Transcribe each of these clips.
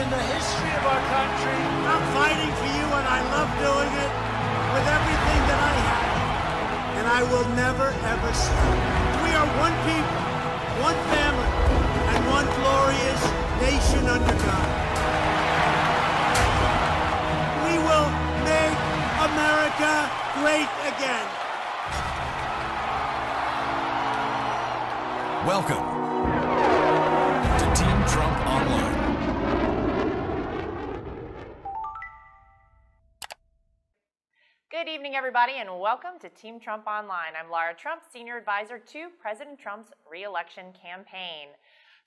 in the history of our country. I'm fighting for you, and I love doing it with everything that I have. And I will never, ever stop. We are one people, one family, and one glorious nation under God. We will make America great again. Welcome to Team Trump Online. Good evening, everybody, and welcome to Team Trump Online. I'm Lara Trump, Senior Advisor to President Trump's reelection campaign.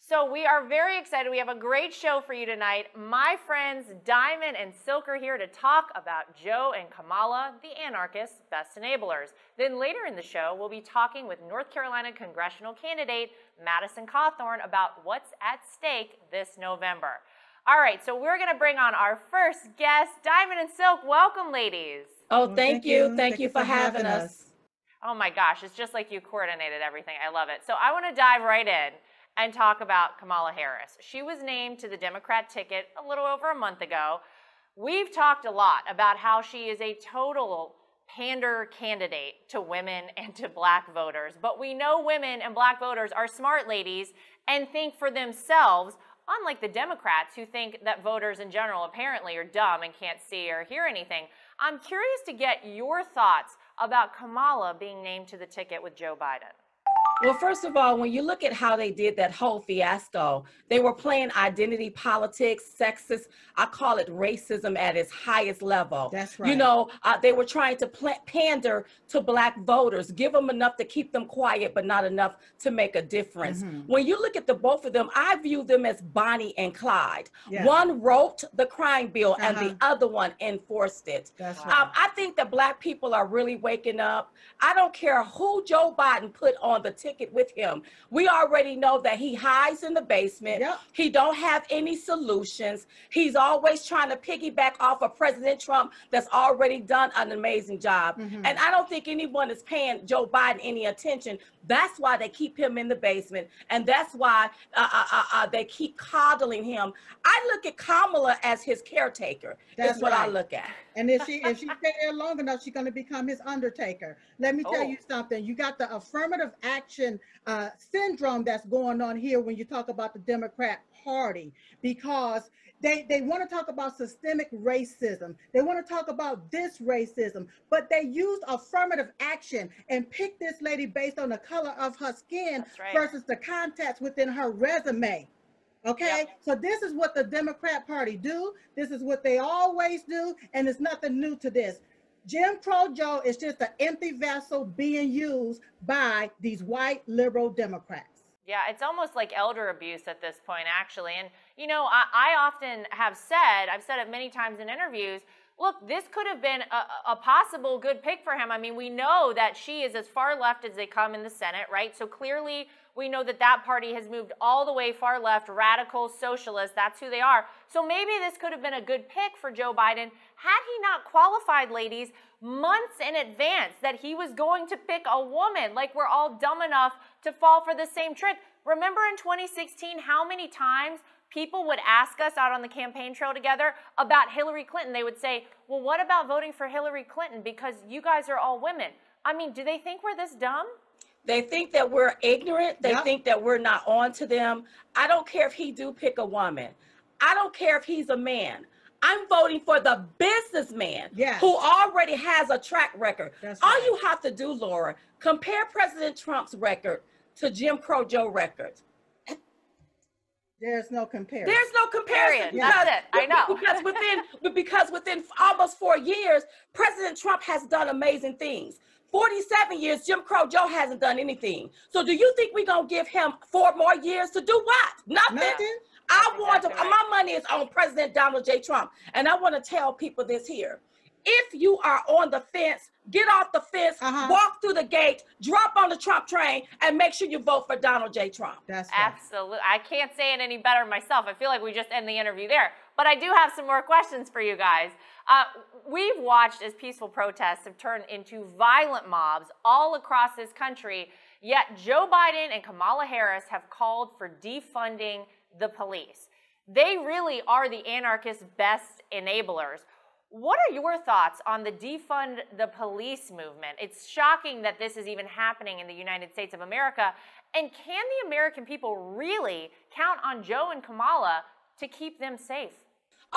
So, we are very excited. We have a great show for you tonight. My friends Diamond and Silk are here to talk about Joe and Kamala, the anarchists' best enablers. Then later in the show, we'll be talking with North Carolina congressional candidate Madison Cawthorn about what's at stake this November. All right, so we're going to bring on our first guest, Diamond and Silk. Welcome, ladies. Oh, mm, thank, you. Thank, you for, having us. Oh my gosh, it's just like you coordinated everything. I love it. So I want to dive right in and talk about Kamala Harris. She was named to the Democrat ticket a little over a month ago. We've talked a lot about how she is a total pander candidate to women and to black voters. But we know women and black voters are smart ladies and think for themselves, unlike the Democrats who think that voters in general apparently are dumb and can't see or hear anything. I'm curious to get your thoughts about Kamala being named to the ticket with Joe Biden. Well, first of all, when you look at how they did that whole fiasco, they were playing identity politics, sexist. I call it racism at its highest level. That's right. You know, uh, they were trying to pl- pander to black voters, give them enough to keep them quiet, but not enough to make a difference. Mhm. When you look at the both of them, I view them as Bonnie and Clyde. Yeah. One wrote the crime bill, and the Uh-huh. other one enforced it. That's right. Um, I think that black people are really waking up. I don't care who Joe Biden put on the ticket with him. We already know that he hides in the basement. Yep. He don't have any solutions. He's always trying to piggyback off of President Trump that's already done an amazing job. Mhm. And I don't think anyone is paying Joe Biden any attention. That's why they keep him in the basement. And that's why uh, uh, uh, uh, they keep coddling him. I look at Kamala as his caretaker. That's That's what I look at. And if she if she stay there long enough, she's going to become his undertaker. Let me tell Oh. you something. You got the affirmative action uh, syndrome that's going on here when you talk about the Democrat Party because they they want to talk about systemic racism. They want to talk about this racism, but they use affirmative action and pick this lady based on the color of her skin right. versus the contacts within her resume. Okay, Yep. so this is what the Democrat Party do. This is what they always do, and it's nothing new to this. Jim Crow Joe is just an empty vessel being used by these white liberal Democrats. Yeah, it's almost like elder abuse at this point, actually. And, you know, I, I often have said, I've said it many times in interviews, look, this could have been a, a possible good pick for him. I mean, we know that she is as far left as they come in the Senate, right? So clearly, we know that that party has moved all the way far left, radical, socialist. That's who they are. So maybe this could have been a good pick for Joe Biden had he not qualified, ladies, months in advance that he was going to pick a woman. Like we're all dumb enough to fall for the same trick. Remember in 2016 how many times people would ask us out on the campaign trail together about Hillary Clinton? They would say, Well, what about voting for Hillary Clinton because you guys are all women? I mean, do they think we're this dumb? They think that we're ignorant. They Yep. think that we're not on to them. I don't care if he do pick a woman. I don't care if he's a man. I'm voting for the businessman Yes. who already has a track record. That's All right. you have to do, Lara, compare President Trump's record to Jim Crow Joe record. There's no comparison. There's no comparison. Period. That's it. I know. Because within because within almost four years, President Trump has done amazing things. 47 years, Jim Crow Joe hasn't done anything. So do you think we're gonna give him four more years to do what? Nothing. Nothing. I That's want to, my money is on President Donald J. Trump. And I want to tell people this here. If you are on the fence, get off the fence, Uh-huh. walk through the gate, drop on the Trump train, and make sure you vote for Donald J. Trump. That's right. Absolutely. I can't say it any better myself. I feel like we just end the interview there. But I do have some more questions for you guys. Uh, we've watched as peaceful protests have turned into violent mobs all across this country, yet Joe Biden and Kamala Harris have called for defunding the police. They really are the anarchists' best enablers. What are your thoughts on the defund the police movement? It's shocking that this is even happening in the United States of America. And can the American people really count on Joe and Kamala to keep them safe?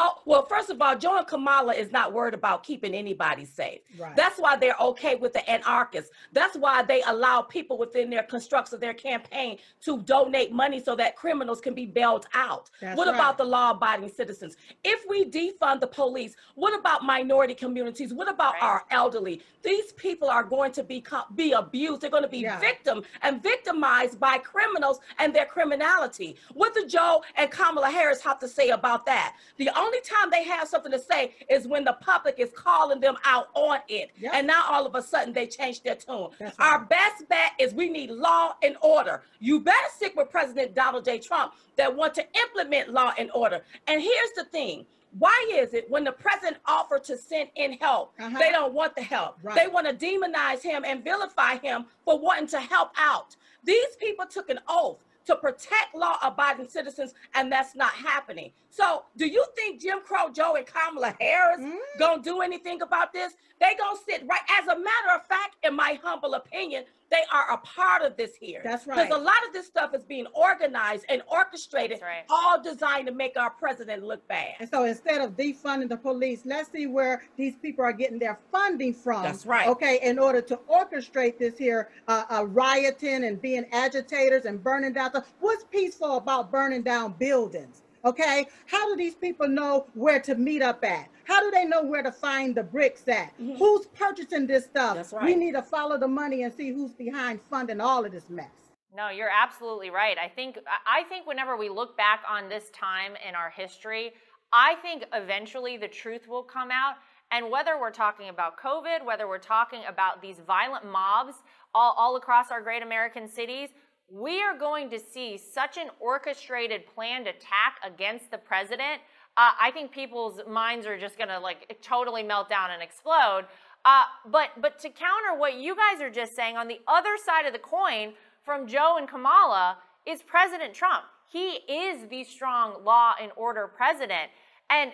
Oh, well, first of all, Joe and Kamala is not worried about keeping anybody safe. Right. That's why they're okay with the anarchists. That's why they allow people within their constructs of their campaign to donate money so that criminals can be bailed out. That's what right. about the law abiding citizens? If we defund the police, what about minority communities? What about Right. our elderly? These people are going to be, be abused. They're going to be Yeah. victim and victimized by criminals and their criminality. What do Joe and Kamala Harris have to say about that? The only time they have something to say is when the public is calling them out on it. Yep. And now all of a sudden they change their tune. That's Our best bet is we need law and order. You better stick with President Donald J. Trump that want to implement law and order. And here's the thing. Why is it when the president offered to send in help, Uh-huh. they don't want the help? Right. They want to demonize him and vilify him for wanting to help out. These people took an oath to protect law abiding citizens, and that's not happening. So, do you think Jim Crow Joe and Kamala Harris Mm. gonna do anything about this? They gonna sit right. As a matter of fact, in my humble opinion, they are a part of this here. That's right. Because a lot of this stuff is being organized and orchestrated, right. all designed to make our president look bad. And so instead of defunding the police, let's see where these people are getting their funding from. That's right. Okay, in order to orchestrate this here uh, uh, rioting and being agitators and burning down. stuff. What's peaceful about burning down buildings? Okay, how do these people know where to meet up at? How do they know where to find the bricks at? Mhm. Who's purchasing this stuff? That's We need to follow the money and see who's behind funding all of this mess. No, you're absolutely right. I think I I think whenever we look back on this time in our history, I think eventually the truth will come out. And whether we're talking about COVID, whether we're talking about these violent mobs all, all across our great American cities, we are going to see such an orchestrated planned attack against the president. Uh, I think people's minds are just going to like totally melt down and explode. Uh, but but to counter what you guys are just saying, on the other side of the coin, from Joe and Kamala is President Trump. He is the strong law and order president. And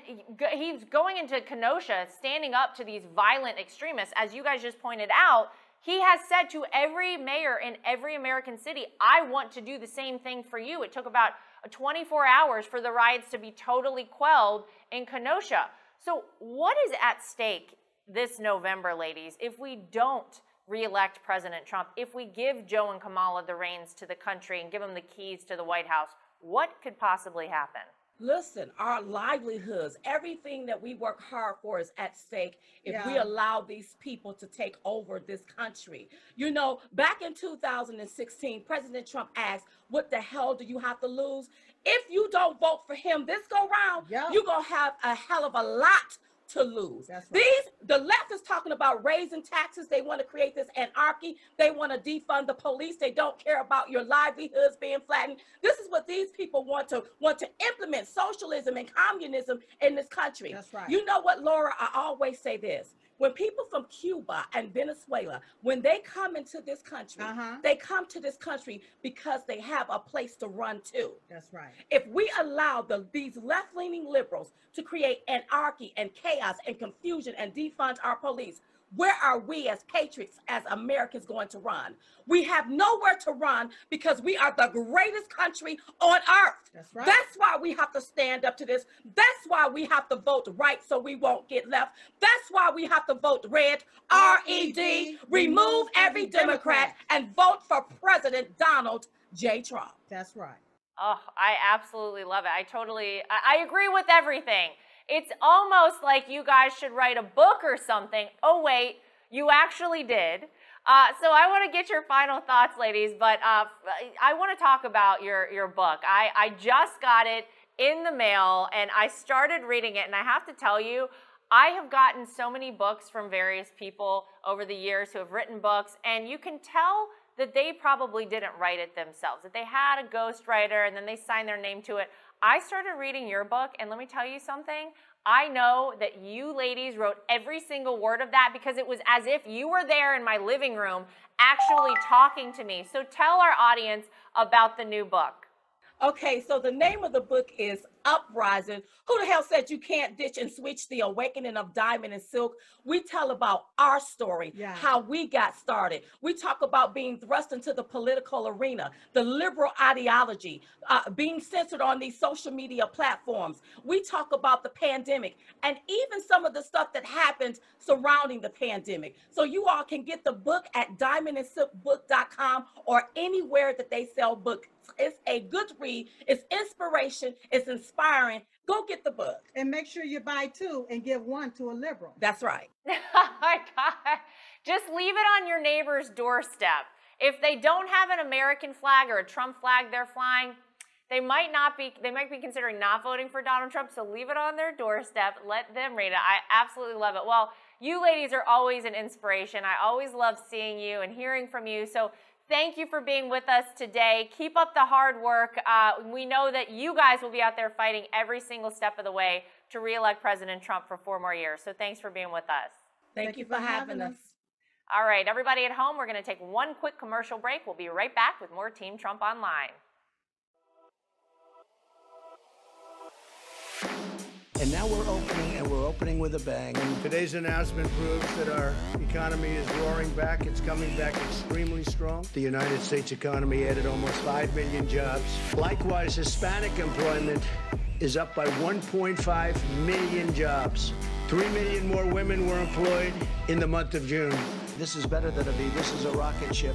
he's going into Kenosha, standing up to these violent extremists. As you guys just pointed out, he has said to every mayor in every American city, I want to do the same thing for you. It took about 24 hours for the riots to be totally quelled in Kenosha. So, what is at stake this November, ladies, if we don't reelect President Trump, if we give Joe and Kamala the reins to the country and give them the keys to the White House, what could possibly happen? Listen, our livelihoods, everything that we work hard for is at stake if we allow these people to take over this country. You know, back in 2016, President Trump asked, What the hell do you have to lose? If you don't vote for him this go round, Yeah. you're going to have a hell of a lot to lose. Right. These, the left is talking about raising taxes. They want to create this anarchy. They want to defund the police. They don't care about your livelihoods being flattened. This is what these people want to want to implement socialism and communism in this country. That's right. You know what, Lara? I always say this. When people from Cuba and Venezuela, when they come into this country, Uh-huh. they come to this country because they have a place to run to That's right. if we allow the, these left-leaning liberals to create anarchy and chaos and confusion and defund our police, where are we as patriots, as Americans going to run? We have nowhere to run because we are the greatest country on earth. That's right. That's why we have to stand up to this. That's why we have to vote right so we won't get left. That's why we have to vote red, R E D, remove every Democrat, and vote for President Donald J. Trump. That's right. Oh, I absolutely love it. I totally, I, I agree with everything. It's almost like you guys should write a book or something. Oh, wait, you actually did. Uh, so I want to get your final thoughts, ladies, but uh, I want to talk about your, your book. I, I just got it in the mail and I started reading it, and I have to tell you, I have gotten so many books from various people over the years who have written books, and you can tell that they probably didn't write it themselves, that they had a ghostwriter and then they signed their name to it. I started reading your book, and let me tell you something. I know that you ladies wrote every single word of that because it was as if you were there in my living room actually talking to me. So tell our audience about the new book. Okay, so the name of the book is uprising. Who the hell said you can't ditch and switch the awakening of diamond and silk? We tell about our story, Yeah. how we got started. We talk about being thrust into the political arena, the liberal ideology, uh, being censored on these social media platforms. We talk about the pandemic and even some of the stuff that happened surrounding the pandemic. So you all can get the book at diamondandsilkbook.com or anywhere that they sell books. It's a good read. It's inspiration. It's inspiring. Go get the book. And make sure you buy two and give one to a liberal. That's right. oh my God. Just leave it on your neighbor's doorstep. If they don't have an American flag or a Trump flag they're flying, they might not be they might be considering not voting for Donald Trump, so leave it on their doorstep. Let them read it. I absolutely love it. Well, you ladies are always an inspiration. I always love seeing you and hearing from you. So Thank you for being with us today. Keep up the hard work. Uh, we know that you guys will be out there fighting every single step of the way to reelect President Trump for four more years. So thanks for being with us. Thank, you for having us. All right, everybody at home, we're going to take one quick commercial break. We'll be right back with more Team Trump Online. And now we're opening, and we're opening with a bang. Today's announcement proves that our economy is roaring back. It's coming back extremely strong. The United States economy added almost 5 million jobs. Likewise, Hispanic employment is up by 1.5 million jobs. 3 million more women were employed in the month of June. This is better than a V. This is a rocket ship.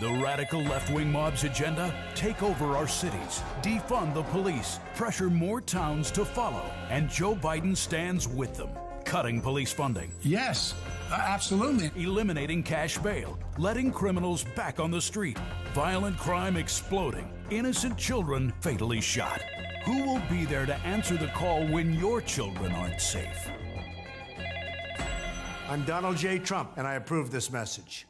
The radical left wing mob's agenda take over our cities, defund the police, pressure more towns to follow, and Joe Biden stands with them, cutting police funding, Yes, absolutely. eliminating cash bail, letting criminals back on the street, violent crime exploding, innocent children fatally shot. Who will be there to answer the call when your children aren't safe? I'm Donald J. Trump, and I approve this message.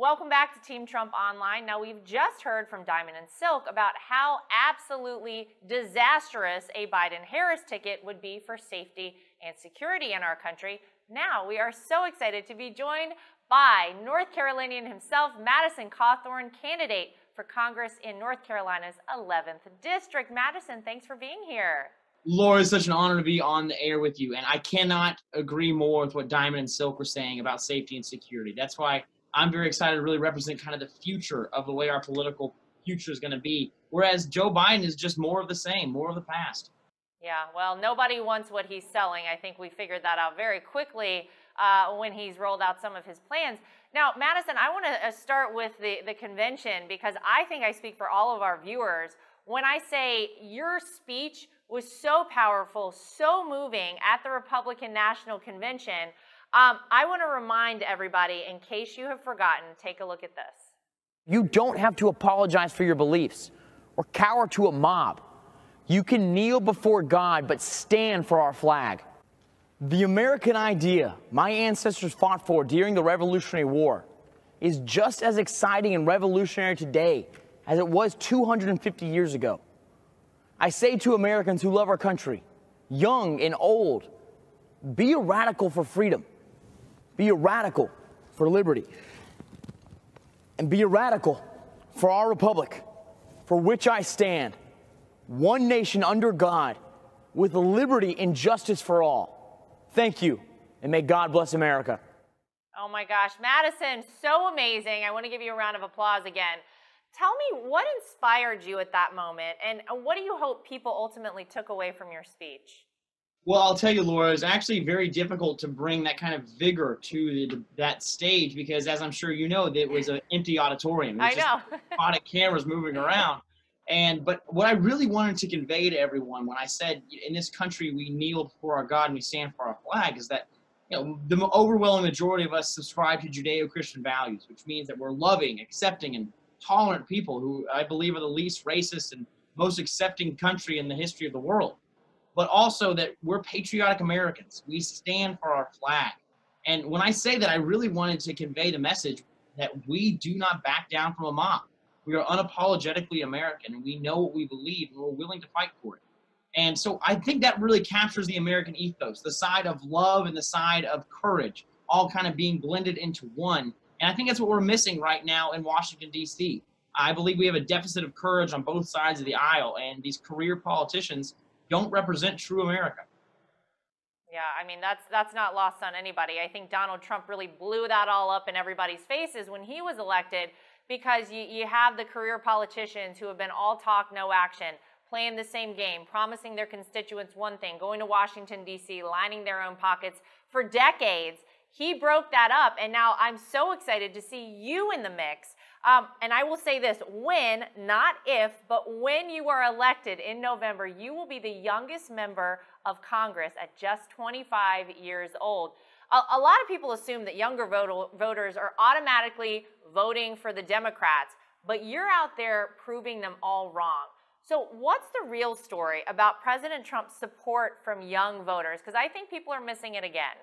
Welcome back to Team Trump Online. Now, we've just heard from Diamond and Silk about how absolutely disastrous a Biden Harris ticket would be for safety and security in our country. Now, we are so excited to be joined by North Carolinian himself, Madison Cawthorn, candidate for Congress in North Carolina's 11th District. Madison, thanks for being here. Lara, it's such an honor to be on the air with you. And I cannot agree more with what Diamond and Silk were saying about safety and security. That's why I'm very excited to really represent kind of the future of the way our political future is going to be. Whereas Joe Biden is just more of the same, more of the past. Yeah, well, nobody wants what he's selling. I think we figured that out very quickly uh, when he's rolled out some of his plans. Now, Madison, I want to uh, start with the, the convention because I think I speak for all of our viewers when I say your speech was so powerful, so moving at the Republican National Convention. Um, I want to remind everybody, in case you have forgotten, take a look at this. You don't have to apologize for your beliefs or cower to a mob. You can kneel before God, but stand for our flag. The American idea my ancestors fought for during the Revolutionary War is just as exciting and revolutionary today as it was 250 years ago. I say to Americans who love our country, young and old, be a radical for freedom, be a radical for liberty and be a radical for our republic, for which I stand, one nation under God, with liberty and justice for all. Thank you, and may God bless America. Oh my gosh, Madison, so amazing. I want to give you a round of applause again. Tell me what inspired you at that moment, and what do you hope people ultimately took away from your speech? Well, I'll tell you, Lara, it's actually very difficult to bring that kind of vigor to the, that stage because, as I'm sure you know, it was an empty auditorium. It was I just know. a lot of cameras moving around. And but what I really wanted to convey to everyone when I said in this country we kneel before our God and we stand for our flag is that you know the overwhelming majority of us subscribe to Judeo-Christian values, which means that we're loving, accepting, and tolerant people who I believe are the least racist and most accepting country in the history of the world. But also that we're patriotic Americans. We stand for our flag. And when I say that, I really wanted to convey the message that we do not back down from a mob. We are unapologetically American and we know what we believe and we're willing to fight for it. And so I think that really captures the American ethos, the side of love and the side of courage, all kind of being blended into one. And I think that's what we're missing right now in Washington, D.C. I believe we have a deficit of courage on both sides of the aisle, and these career politicians don't represent true America. Yeah, I mean that's that's not lost on anybody. I think Donald Trump really blew that all up in everybody's faces when he was elected because you, you have the career politicians who have been all talk, no action, playing the same game, promising their constituents one thing, going to Washington, D.C., lining their own pockets for decades. He broke that up, and now I'm so excited to see you in the mix. Um, and I will say this when, not if, but when you are elected in November, you will be the youngest member of Congress at just 25 years old. A, a lot of people assume that younger vote, voters are automatically voting for the Democrats, but you're out there proving them all wrong. So, what's the real story about President Trump's support from young voters? Because I think people are missing it again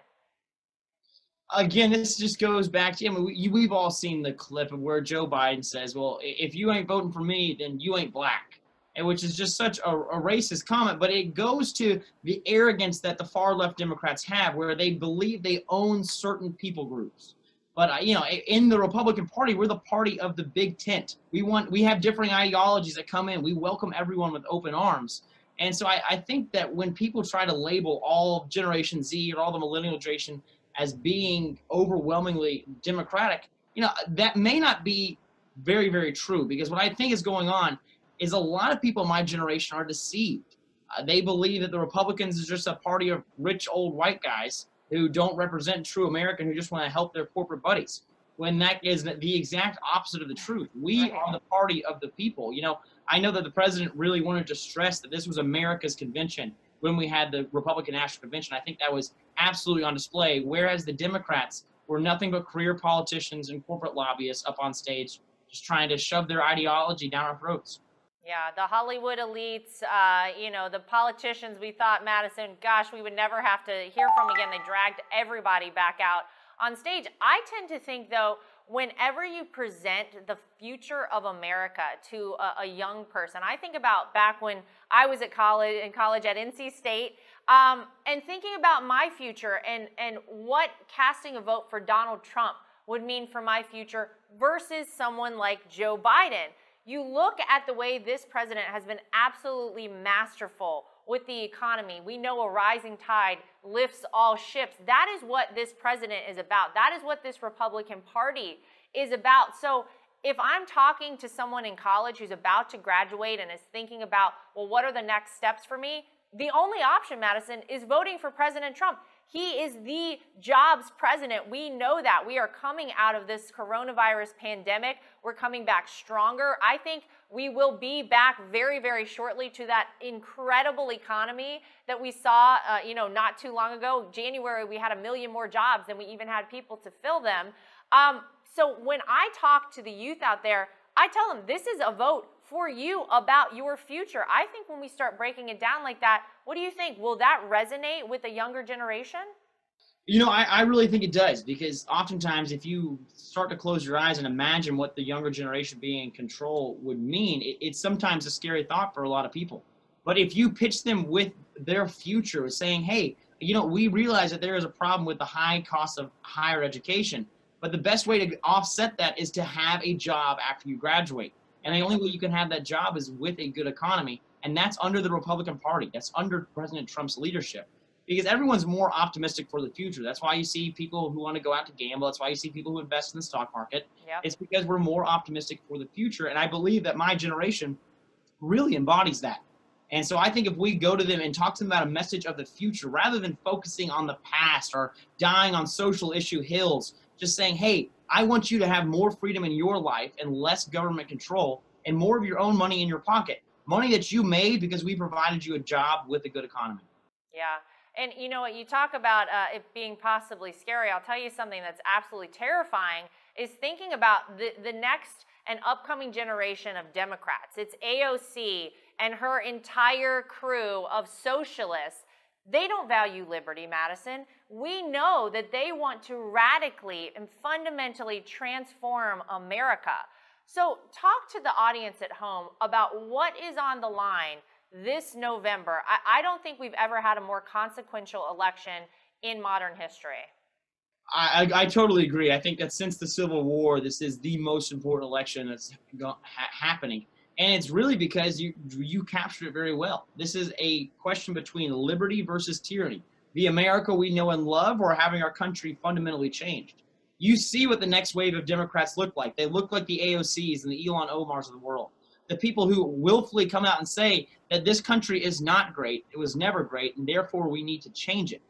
again, this just goes back to, I mean, we, we've all seen the clip of where Joe Biden says, well, if you ain't voting for me, then you ain't black. And which is just such a, a racist comment, but it goes to the arrogance that the far left Democrats have, where they believe they own certain people groups. But uh, you know, in the Republican Party, we're the party of the big tent. We want, we have differing ideologies that come in. We welcome everyone with open arms. And so I, I think that when people try to label all Generation Z or all the millennial generation as being overwhelmingly Democratic, you know, that may not be very, very true because what I think is going on is a lot of people in my generation are deceived. Uh, they believe that the Republicans is just a party of rich old white guys who don't represent true America who just want to help their corporate buddies. When that is the exact opposite of the truth. We are the party of the people. You know, I know that the president really wanted to stress that this was America's convention when we had the Republican National Convention. I think that was absolutely on display, whereas the Democrats were nothing but career politicians and corporate lobbyists up on stage just trying to shove their ideology down our throats. Yeah, the Hollywood elites, uh, you know, the politicians we thought, Madison, gosh, we would never have to hear from again. They dragged everybody back out on stage. I tend to think, though, whenever you present the future of America to a, a, young person, I think about back when I was at college in college at NC State, um, and thinking about my future and and what casting a vote for Donald Trump would mean for my future versus someone like Joe Biden. You look at the way this president has been absolutely masterful with the economy. We know a rising tide lifts all ships. That is what this president is about. That is what this Republican Party is about. So if I'm talking to someone in college who's about to graduate and is thinking about, well, what are the next steps for me? The only option, Madison, is voting for President Trump. He is the jobs president. We know that. We are coming out of this coronavirus pandemic. We're coming back stronger. I think we will be back very, very shortly to that incredible economy that we saw, uh, you know, not too long ago. January, we had a million more jobs than we even had people to fill them. Um, so when I talk to the youth out there, I tell them this is a vote for you about your future. I think when we start breaking it down like that, what do you think? Will that resonate with the younger generation? You know, I, I really think it does because oftentimes, if you start to close your eyes and imagine what the younger generation being in control would mean, it, it's sometimes a scary thought for a lot of people. But if you pitch them with their future, saying, hey, you know, we realize that there is a problem with the high cost of higher education, but the best way to offset that is to have a job after you graduate. And the only way you can have that job is with a good economy. And that's under the Republican Party. That's under President Trump's leadership. Because everyone's more optimistic for the future. That's why you see people who want to go out to gamble. That's why you see people who invest in the stock market. Yep. It's because we're more optimistic for the future. And I believe that my generation really embodies that. And so I think if we go to them and talk to them about a message of the future rather than focusing on the past or dying on social issue hills, just saying, hey, I want you to have more freedom in your life and less government control and more of your own money in your pocket. Money that you made because we provided you a job with a good economy. Yeah. And you know what, you talk about uh, it being possibly scary. I'll tell you something that's absolutely terrifying is thinking about the, the next and upcoming generation of Democrats. It's AOC and her entire crew of socialists they don't value liberty, Madison. We know that they want to radically and fundamentally transform America. So, talk to the audience at home about what is on the line this November. I, I don't think we've ever had a more consequential election in modern history. I, I, I, totally agree. I think that since the Civil War, this is the most important election that's ha- happening, and it's really because you you captured it very well. This is a question between liberty versus tyranny, the America we know and love, or having our country fundamentally changed. You see what the next wave of Democrats look like. They look like the AOCs and the Ilhan Omars of the world. The people who willfully come out and say that this country is not great, it was never great, and therefore we need to change it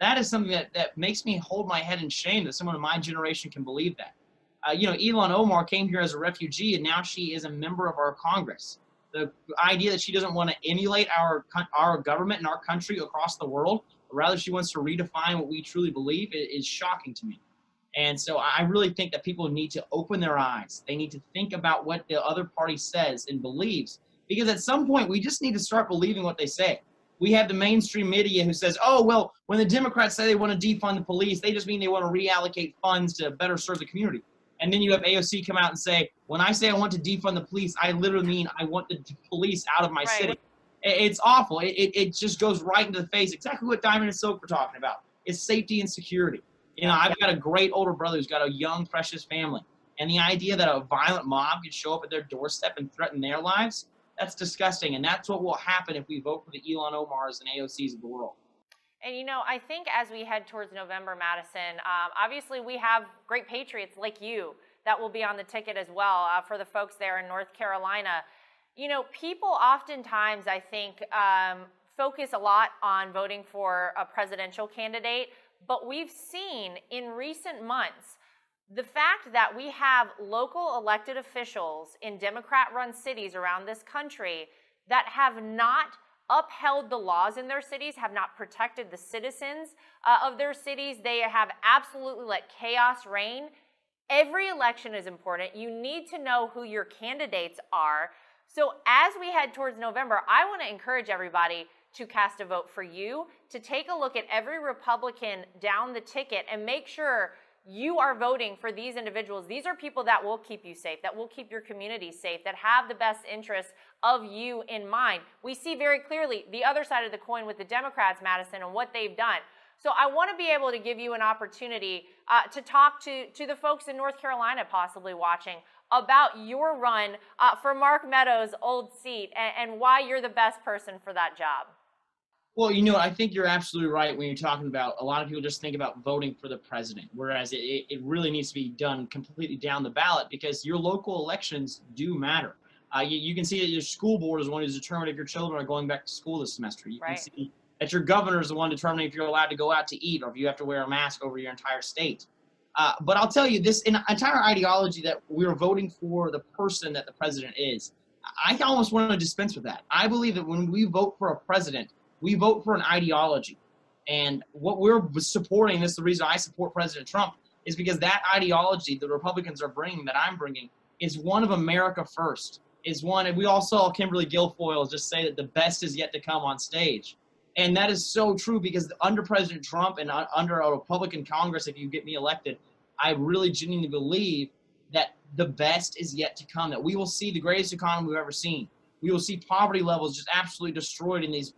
that is something that, that makes me hold my head in shame that someone of my generation can believe that. Uh, you know, Ilhan Omar came here as a refugee, and now she is a member of our Congress. The idea that she doesn't want to emulate our our government and our country across the world, rather she wants to redefine what we truly believe, is shocking to me. And so I really think that people need to open their eyes. They need to think about what the other party says and believes, because at some point we just need to start believing what they say we have the mainstream media who says, oh, well, when the Democrats say they want to defund the police, they just mean they want to reallocate funds to better serve the community. And then you have AOC come out and say, when I say I want to defund the police, I literally mean I want the police out of my right. city. It's awful. It, it, it, just goes right into the face. Exactly what Diamond and Silk were talking about It's safety and security. You know, I've got a great older brother who's got a young, precious family. And the idea that a violent mob could show up at their doorstep and threaten their lives, that's disgusting. And that's what will happen if we vote for the Ilhan Omars and AOCs of the world. And you know, I think as we head towards November, Madison, um, obviously we have great patriots like you that will be on the ticket as well uh, for the folks there in North Carolina. You know, people oftentimes, I think, um, focus a lot on voting for a presidential candidate, but we've seen in recent months the fact that we have local elected officials in Democrat run cities around this country that have not upheld the laws in their cities, have not protected the citizens uh, of their cities, they have absolutely let chaos reign. Every election is important. You need to know who your candidates are. So, as we head towards November, I want to encourage everybody to cast a vote for you, to take a look at every Republican down the ticket and make sure you are voting for these individuals. These are people that will keep you safe, that will keep your community safe, that have the best interests of you in mind. We see very clearly the other side of the coin with the Democrats, Madison, and what they've done. So I want to be able to give you an opportunity uh, to talk to, to the folks in North Carolina possibly watching about your run uh, for Mark Meadows' old seat and, and why you're the best person for that job. Well, you know, I think you're absolutely right when you're talking about a lot of people just think about voting for the president, whereas it, it really needs to be done completely down the ballot because your local elections do matter. Uh, you, you, can see that your school board is the one who's determined if your children are going back to school this semester. You right. can see that your governor is the one determining if you're allowed to go out to eat or if you have to wear a mask over your entire state. Uh, but I'll tell you, this entire ideology that we're voting for the person that the president is, I almost want to dispense with that. I believe that when we vote for a president, we vote for an ideology. And what we're supporting, this is the reason I support President Trump, is because that ideology the Republicans are bringing, that I'm bringing, is one of America first. Is one, and we all saw Kimberly Guilfoyle just say that the best is yet to come on stage. And that is so true because under President Trump and under a Republican Congress, if you get me elected, I really genuinely believe that the best is yet to come, that we will see the greatest economy we've ever seen we will see poverty levels just absolutely destroyed in these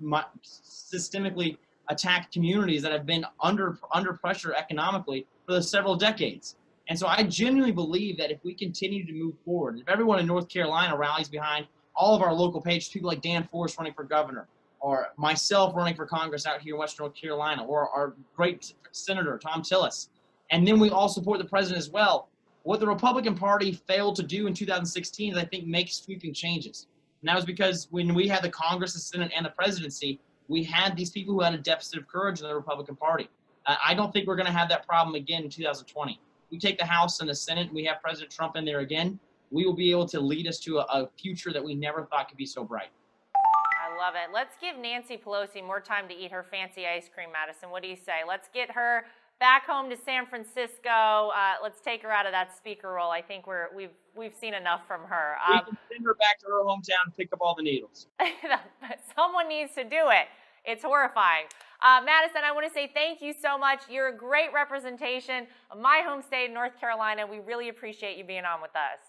systemically attacked communities that have been under under pressure economically for several decades. And so I genuinely believe that if we continue to move forward, if everyone in North Carolina rallies behind all of our local pages, people like Dan Forest running for governor, or myself running for Congress out here in Western North Carolina, or our great Senator Thom Tillis, and then we all support the president as well. What the Republican Party failed to do in 2016 is, I think, make sweeping changes. And that was because when we had the Congress, the Senate, and the presidency, we had these people who had a deficit of courage in the Republican Party. I don't think we're going to have that problem again in 2020. We take the House and the Senate, and we have President Trump in there again. We will be able to lead us to a, a future that we never thought could be so bright. I love it. Let's give Nancy Pelosi more time to eat her fancy ice cream, Madison. What do you say? Let's get her back home to San Francisco. Uh, let's take her out of that speaker role. I think we're we've we've seen enough from her. Um, we can send her back to her hometown and pick up all the needles. Someone needs to do it. It's horrifying. Uh, Madison, I want to say thank you so much. You're a great representation of my home state, North Carolina. We really appreciate you being on with us.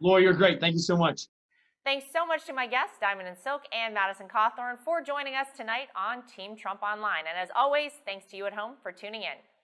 Lara, you're great. Thank you so much. Thanks so much to my guests, Diamond and Silk and Madison Cawthorn, for joining us tonight on Team Trump Online. And as always, thanks to you at home for tuning in.